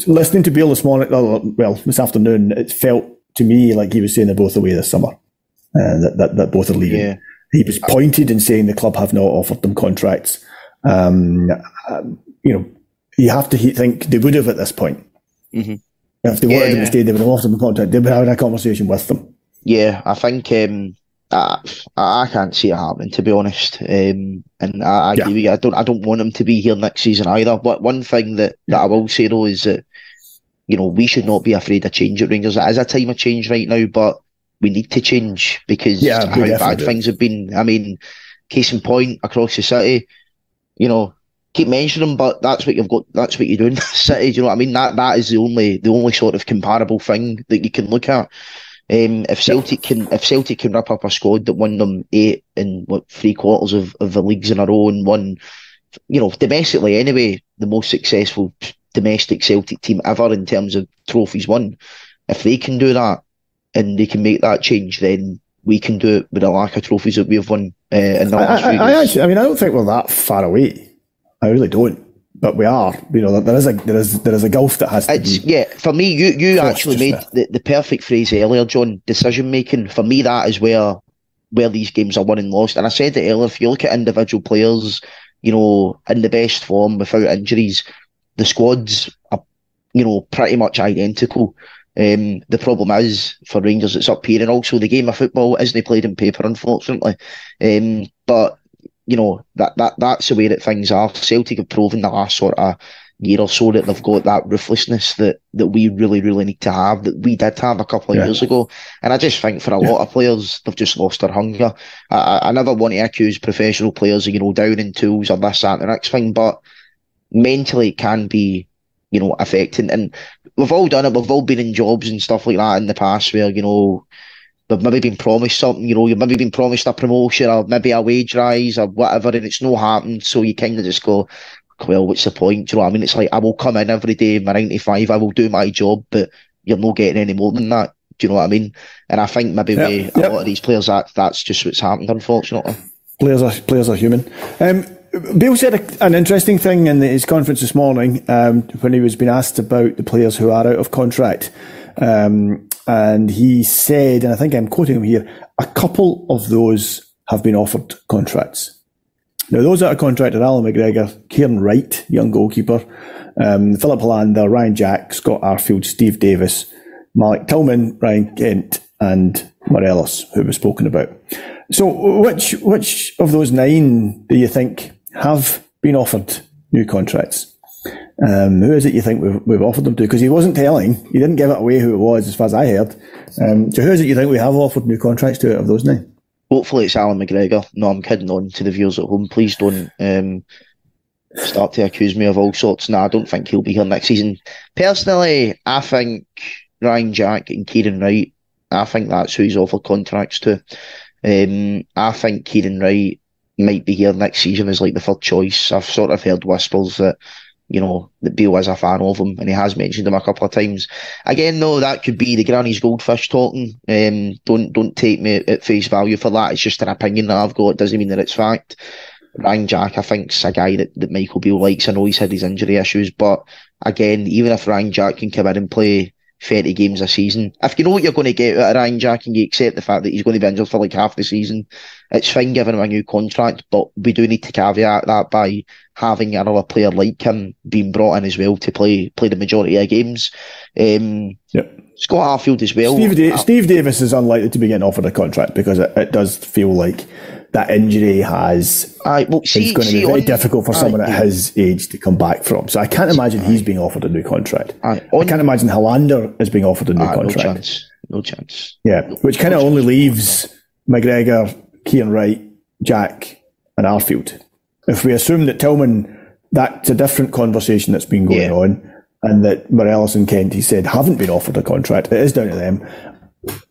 listening to Beale this morning, well this afternoon, it felt to me like he was saying they're both away this summer, uh, that, that that both are leaving. Yeah. He was pointed in saying the club have not offered them contracts. Um, you know, you have to think they would have at this point. Mm-hmm. If they wanted yeah, to stay, they would have offered them a contract. They would have had a conversation with them. Yeah, I think um, I, I can't see it happening to be honest. Um, and I, I yeah. I don't. I don't want him to be here next season either. But one thing that, that I will say though is that you know we should not be afraid of change at Rangers. It is a time of change right now, but we need to change because yeah, how bad things have been. I mean, case in point across the city, you know, keep mentioning them, but that's what you've got. That's what you do in the city. Do you know what I mean? That that is the only the only sort of comparable thing that you can look at. Um, if Celtic can if Celtic can rip up a squad that won them eight in what three quarters of, of the leagues in a row and won, you know, domestically anyway, the most successful domestic Celtic team ever in terms of trophies won. If they can do that and they can make that change, then we can do it with a lack of trophies that we've won uh, in the last I, I, I, actually, I mean, I don't think we're that far away. I really don't. But we are, you know, there is a there is there is a gulf that has to it's, be. Yeah, for me, you you actually made the, the perfect phrase earlier, John. Decision making. For me, that is where where these games are won and lost. And I said it earlier. If you look at individual players, you know, in the best form without injuries, the squads are, you know, pretty much identical. Um, the problem is for Rangers, it's up here, and also the game of football isn't played in paper, unfortunately. Um, but you know that that that's the way that things are. Celtic have proven the last sort of year or so that they've got that ruthlessness that that we really really need to have that we did have a couple of yeah. years ago. And I just think for a yeah. lot of players, they've just lost their hunger. I, I never want to accuse professional players of you know down in tools or this that and the next thing, but mentally it can be you know affecting. And we've all done it. We've all been in jobs and stuff like that in the past where you know they've maybe been promised something, you know, you've maybe been promised a promotion or maybe a wage rise or whatever, and it's not happened. So you kind of just go, well, what's the point? Do you know what I mean? It's like, I will come in every day, my 95, I will do my job, but you're not getting any more than that. Do you know what I mean? And I think maybe yep, yep. a lot of these players, that that's just what's happened, unfortunately. Players are players are human. Um, Beale said a, an interesting thing in his conference this morning um, when he was being asked about the players who are out of contract. Um, and he said, and I think I'm quoting him here, a couple of those have been offered contracts. Now, those out of contract are Alan McGregor, Kieran Wright, young goalkeeper, um, Filip Helander, Ryan Jack, Scott Arfield, Steve Davis, Malik Tillman, Ryan Kent, and Morelos, who was spoken about. So, which which of those nine do you think have been offered new contracts? Um, who is it you think we've, we've offered them to? Because he wasn't telling, he didn't give it away who it was, as far as I heard. Um, so who is it you think we have offered new contracts to out of those nine? Hopefully it's Alan McGregor. No, I'm kidding on to the viewers at home. Please don't um, start to accuse me of all sorts. No, I don't think he'll be here next season. Personally, I think Ryan Jack and Kieran Wright, I think that's who he's offered contracts to. Um, I think Kieran Wright might be here next season as like the third choice. I've sort of heard whispers that you know, that Beale is a fan of him and he has mentioned him a couple of times. Again, though, that could be the granny's goldfish talking. Um, don't don't take me at face value for that. It's just an opinion that I've got. It doesn't mean that it's fact. Ryan Jack, I think, is a guy that, that Michael Beale likes. I know he's had his injury issues, but again, even if Ryan Jack can come in and play 30 games a season. If you know what you're going to get out of Ryan Jack and you accept the fact that he's going to be injured for like half the season, it's fine giving him a new contract, but we do need to caveat that by having another player like him being brought in as well to play play the majority of games. Um, yep. Scott Arfield as well. Steve, da- Steve, Davis is unlikely to be getting offered a contract because it, it does feel like that injury has Aye, well, see, it's going to be very on- difficult for someone at his age to come back from. So I can't imagine he's being offered a new contract. Aye, I can't imagine Helander is being offered a new Ah, no contract. chance. No chance. Yeah, which kind of only leaves McGregor, Kean Wright, Jack, and Arfield. If we assume that Tillman, that's a different conversation that's been going Yeah. on, and that Morelos and Kent, he said, haven't been offered a contract. It is down to them.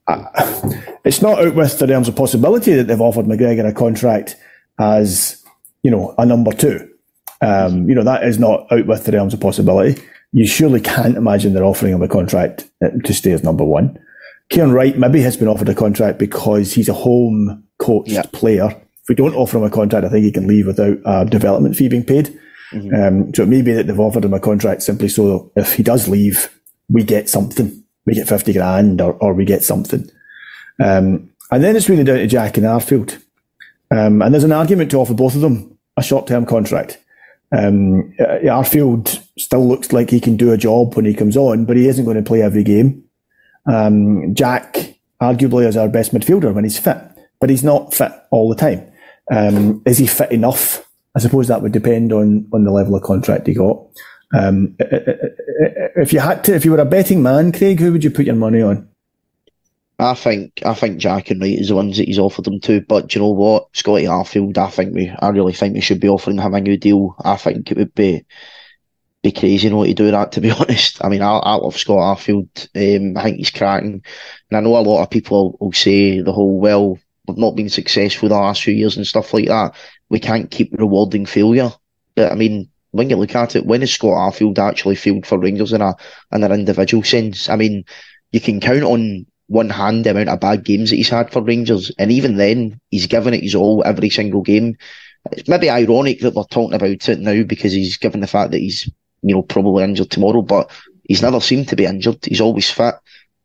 I- It's not out with the realms of possibility that they've offered McGregor a contract as, you know, a number two. Um, you know, that is not out with the realms of possibility. You surely can't imagine they're offering him a contract uh, to stay as number one. Kieran Wright maybe has been offered a contract because he's a home coached Yeah. player. If we don't offer him a contract, I think he can leave without a development fee being paid. Um, so it may be that they've offered him a contract simply so if he does leave, we get something. We get 50 grand or, or we get something. Um, and then it's really down to Jack and Arfield. Um, and there's an argument to offer both of them a short term contract. Um, uh, Arfield still looks like he can do a job when he comes on, but he isn't going to play every game. Um, Jack, arguably, is our best midfielder when he's fit, but he's not fit all the time. Um, is he fit enough? I suppose that would depend on on the level of contract he got. Um, if you had to, if you were a betting man, Craig, who would you put your money on? I think I think Jack and Wright is the ones that he's offered them to. But you know what, Scotty Arfield, I think we, I really think we should be offering him a new deal. I think it would be be crazy not to do that. To be honest, I mean, I, I love Scott Arfield. Um, I think he's cracking, and I know a lot of people will say the whole well, we've not been successful the last few years and stuff like that. We can't keep rewarding failure. But I mean, when you look at it, when has Scott Arfield actually failed for Rangers in a in an individual sense? I mean, you can count on one hand the amount of bad games that he's had for Rangers, and even then, he's given it his all every single game. It's maybe ironic that we're talking about it now because he's given the fact that he's, you know, probably injured tomorrow, but he's never seemed to be injured. He's always fit.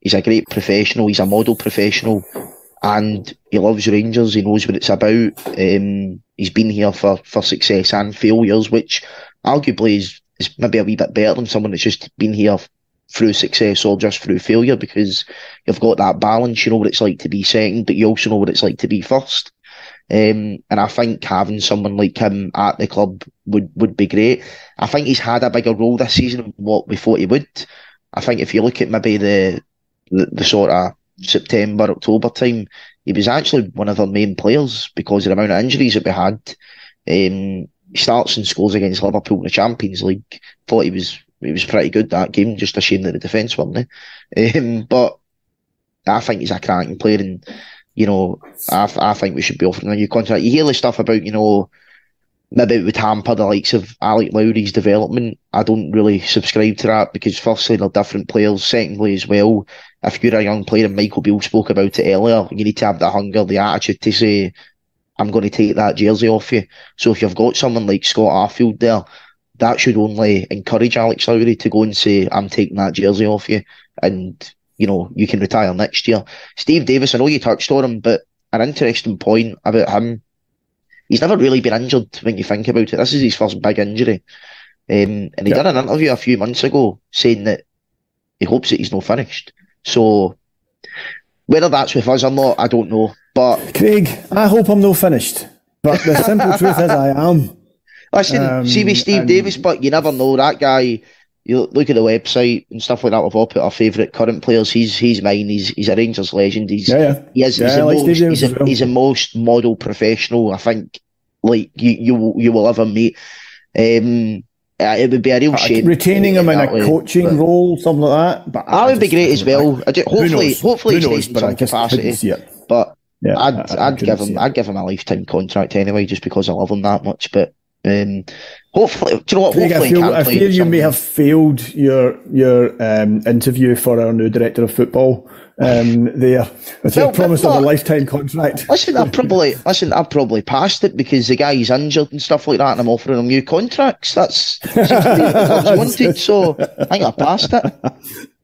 He's a great professional. He's a model professional, and he loves Rangers. He knows what it's about. Um, he's been here for, for success and failures, which arguably is, is maybe a wee bit better than someone that's just been here through success or just through failure because you've got that balance. You know what it's like to be second, but you also know what it's like to be first. Um, and I think having someone like him at the club would, would be great. I think he's had a bigger role this season than what we thought he would. I think if you look at maybe the, the, the sort of September, October time, he was actually one of the main players because of the amount of injuries that we had. Um, he starts and scores against Liverpool in the Champions League. Thought he was he was pretty good that game. Just a shame that the defence weren't they? Um, but I think he's a cracking player, and you know, I, I think we should be offering a new contract. You hear the stuff about you know maybe it would hamper the likes of Alec Lowry's development. I don't really subscribe to that because firstly they're different players. Secondly, as well, if you're a young player, and Michael Beale spoke about it earlier, you need to have the hunger, the attitude to say, I'm going to take that jersey off you. So if you've got someone like Scott Arfield there, that should only encourage Alex Lowry to go and say, I'm taking that jersey off you and, you know, you can retire next year. Steve Davis, I know you touched on him, but an interesting point about him, he's never really been injured when you think about it. This is his first big injury. Um, and he Yeah. did an interview a few months ago saying that he hopes that he's not finished. So whether that's with us or not, I don't know. But Craig, I hope I'm not finished. But the simple truth is, I am. Listen, Um, see with Steve and- Davis, but you never know. That guy, you look at the website and stuff like that. We've all put our favourite current players. He's he's mine. He's he's a Rangers legend. He's Yeah, yeah. he is, Yeah, he's, I the like most, he's, a, well. he's the most model professional. I think like you you will- you will ever meet. Um, uh, it would be a real shame Retaining him in a way, coaching role, something like that. But That would be great as well. I Who hopefully, knows? hopefully, he knows? stays in But I some just capacity. couldn't see it. But Yeah, I'd I- I I'd give him. I'd give him a lifetime contract anyway, just because I love him that much. But Um, hopefully, do you know what? Hopefully, I feel, I feel you may have failed your your um, interview for our new director of football um, there with well, promise of a lifetime contract. Listen, I probably listen. I've probably passed it because the guy's injured and stuff like that, and I'm offering him new contracts. That's I wanted, so I think I passed it.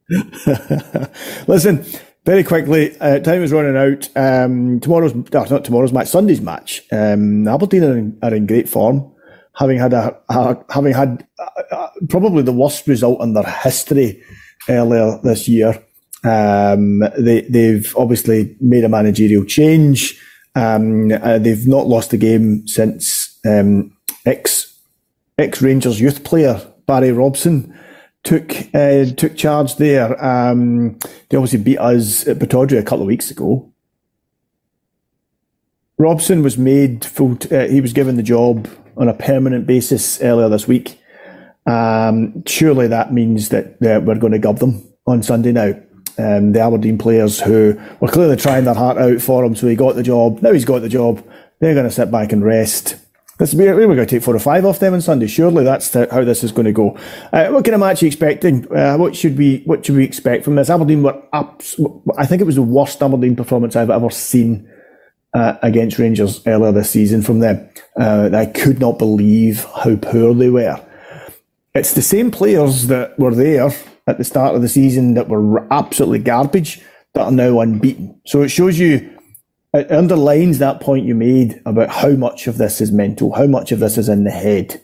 listen, very quickly, uh, time is running out. Um, tomorrow's, no, not tomorrow's match, Sunday's match. Um, Aberdeen are in, are in, great form, having had a, a having had a, a, probably the worst result in their history earlier this year. Um, they, they've obviously made a managerial change. Um, uh, they've not lost a game since um, ex ex Rangers youth player Barry Robson took uh, took charge there. Um, they obviously beat us at Pittodrie a couple of weeks ago. Robson was made full. T- uh, he was given the job on a permanent basis earlier this week. Um, surely that means that we're going to gub them on Sunday now. Um, the Aberdeen players who were clearly trying their heart out for him, so he got the job. Now he's got the job. They're going to sit back and rest. This, we're, we're going to take four or five off them on Sunday. Surely that's the, how this is going to go. Uh, what kind of match are you expecting? Uh, what should we what should we expect from this? Aberdeen were up. I think it was the worst Aberdeen performance I've ever seen uh, against Rangers earlier this season from them. Uh, I could not believe how poor they were. It's the same players that were there at the start of the season that were absolutely garbage that are now unbeaten. So it shows you it underlines that point you made about how much of this is mental, how much of this is in the head.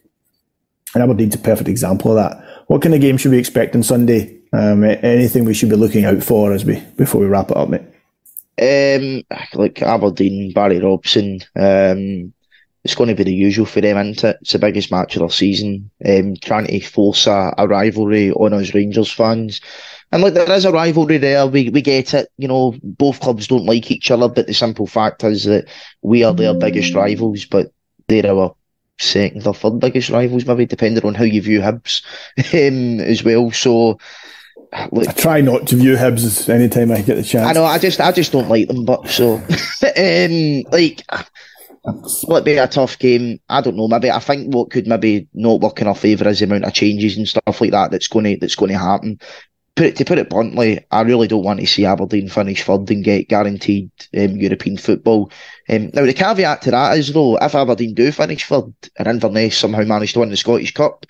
And Aberdeen's a perfect example of that. What kind of game should we expect on Sunday? Um, anything we should be looking out for as we before we wrap it up, mate? Um, like Aberdeen, Barry Robson. Um, it's going to be the usual for them, isn't it? It's the biggest match of the season. Um, trying to force a, a rivalry on us Rangers fans. And look, there is a rivalry there. We we get it. You know, both clubs don't like each other, but the simple fact is that we are their biggest rivals, but they're our second or third biggest rivals, maybe depending on how you view Hibs um, as well. So. Look, I try not to view Hibs anytime I get the chance. I know. I just, I just don't like them. But so, um, like, it be a tough game? I don't know. Maybe I think what could maybe not work in our favour is the amount of changes and stuff like that that's going to that's going to happen put it, to put it bluntly, I really don't want to see Aberdeen finish third and get guaranteed um, European football. Um, now, the caveat to that is, though, if Aberdeen do finish third and Inverness somehow manage to win the Scottish Cup,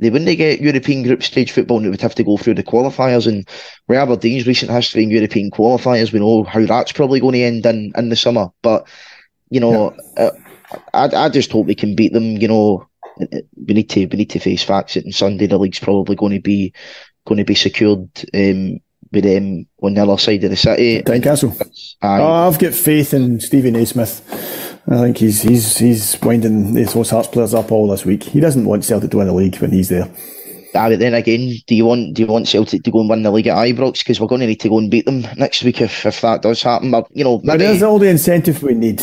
they wouldn't get European group stage football and they would have to go through the qualifiers. And with Aberdeen's recent history in European qualifiers, we know how that's probably going to end in, in the summer. But, you know, yeah. uh, I, I just hope we can beat them. You know, we need to we need to face facts. And Sunday, the league's probably going to be going to be secured um, with them on the other side of the city. Tynecastle. Oh, I've got faith in Stevie Naismith. I think he's he's he's winding those Hearts players up all this week. He doesn't want Celtic to win the league when he's there. Ah, but then again, do you want do you want Celtic to go and win the league at Ibrox? Because we're going to need to go and beat them next week if, if that does happen. But you know, maybe, there's all the incentive we need.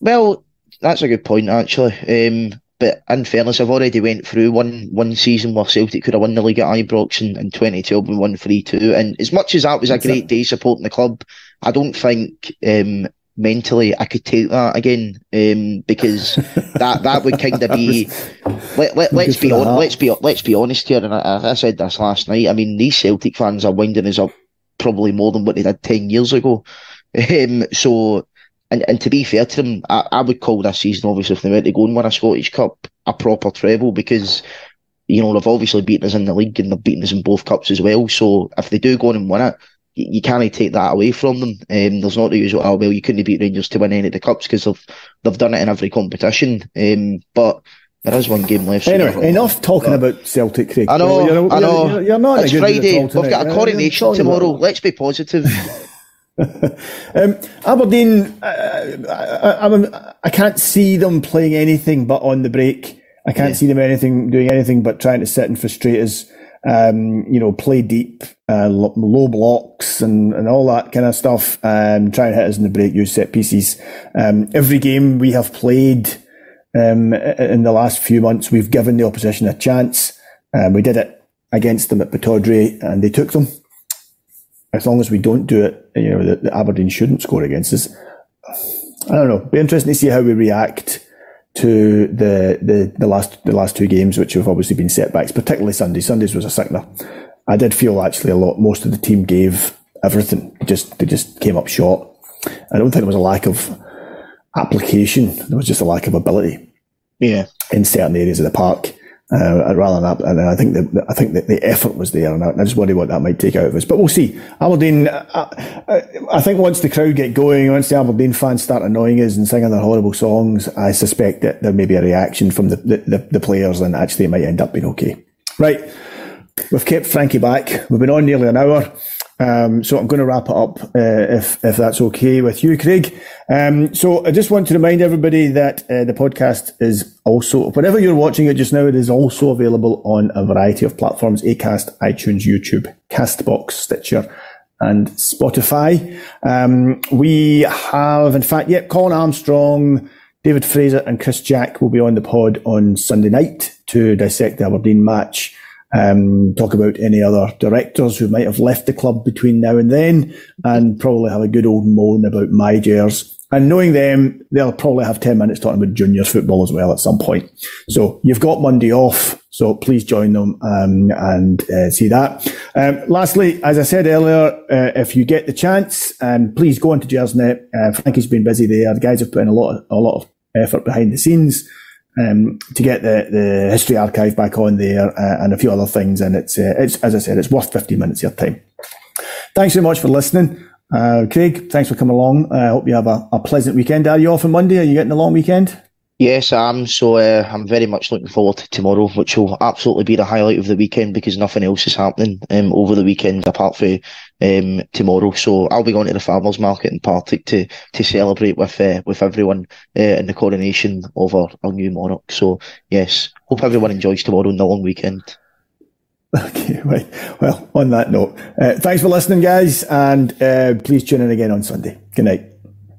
Well, that's a good point actually. Um, but in fairness, I've already went through one one season where Celtic could have won the league at Ibrox in, in 2012 and won 3 2. And as much as that was a great day supporting the club, I don't think um, mentally I could take that again um, because that that would kind of be. Let, let, let's be on, let's be let's be honest here, and I, I said this last night. I mean, these Celtic fans are winding us up probably more than what they did ten years ago. Um, so and, and to be fair to them, I, I would call this season, obviously, if they were to go and win a Scottish Cup, a proper treble because, you know, they've obviously beaten us in the league and they've beaten us in both cups as well. So if they do go on and win it, you, you can't take that away from them. Um, there's not the usual, oh, well, you couldn't beat Rangers to win any of the cups because they've, they've done it in every competition. Um, but there is one game left. Anyway, enough talking but, about Celtic, Craig. I know, you're, I know. You're, you're not it's Friday. We've got a coronation tomorrow. Let's be positive. um, Aberdeen, uh, I, I, I, can't see them playing anything but on the break. I can't yeah. see them anything doing anything but trying to sit and frustrate us. Um, you know, play deep, uh, low blocks and, and all that kind of stuff. Um, try and hit us in the break, use set pieces. Um, every game we have played um, in the last few months, we've given the opposition a chance. Um, we did it against them at Pittodrie and they took them as long as we don't do it, you know, the, the Aberdeen shouldn't score against us. I don't know. Be interesting to see how we react to the, the, the last the last two games, which have obviously been setbacks, particularly Sunday. Sundays was a sickener. I did feel actually a lot. Most of the team gave everything. just they just came up short. I don't think there was a lack of application. There was just a lack of ability. Yeah, in certain areas of the park. Uh, rather than that, and I think that I think that the effort was there, and I, I, just worry what that might take out of us. But we'll see. Aberdeen, I, uh, I, uh, think once the crowd get going, once the Aberdeen fans start annoying us and singing their horrible songs, I suspect that there may be a reaction from the, the, the players, and actually it might end up being okay. Right, we've kept Frankie back. We've been on nearly an hour. Um, so I'm going to wrap it up uh, if if that's okay with you, Craig. Um, so I just want to remind everybody that uh, the podcast is also whenever you're watching it just now, it is also available on a variety of platforms: Acast, iTunes, YouTube, Castbox, Stitcher. And Spotify. Um, we have, in fact, yep, Colin Armstrong, David Fraser, and Chris Jack will be on the pod on Sunday night to dissect the Aberdeen match um, talk about any other directors who might have left the club between now and then, and probably have a good old moan about my Jers. And knowing them, they'll probably have 10 minutes talking about juniors football as well at some point. So you've got Monday off. So please join them um, and uh, see that. Um, lastly, as I said earlier, uh, if you get the chance, um, please go onto Gersnet. Uh, Frankie's been busy there. The guys have put in a lot, of, a lot of effort behind the scenes um, to get the, the history archive back on there uh, and a few other things. And it's, uh, it's, as I said, it's worth 50 minutes of your time. Thanks so much for listening. Uh, Craig, thanks for coming along. I hope you have a, a, pleasant weekend. Are you off on Monday? Are you getting a long weekend? Yes, I am. So uh, I'm very much looking forward to tomorrow, which will absolutely be the highlight of the weekend because nothing else is happening um, over the weekend apart from um, tomorrow. So I'll be going to the farmers market in Partick to to celebrate with uh, with everyone uh, in the coronation of our, our new monarch. So yes, hope everyone enjoys tomorrow and the long weekend. Okay, right. Well, on that note, uh, thanks for listening, guys, and uh, please tune in again on Sunday. Good night.